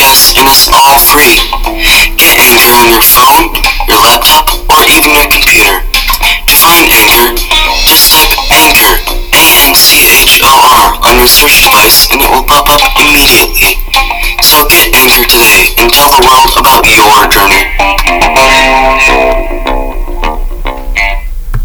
You must not free. Get Anchor on your phone, your laptop, or even your computer. To Find Anchor. Just type Anchor, A-N-C-H-O-R, on your search device and it will pop up immediately. So get Anchor today and tell the world.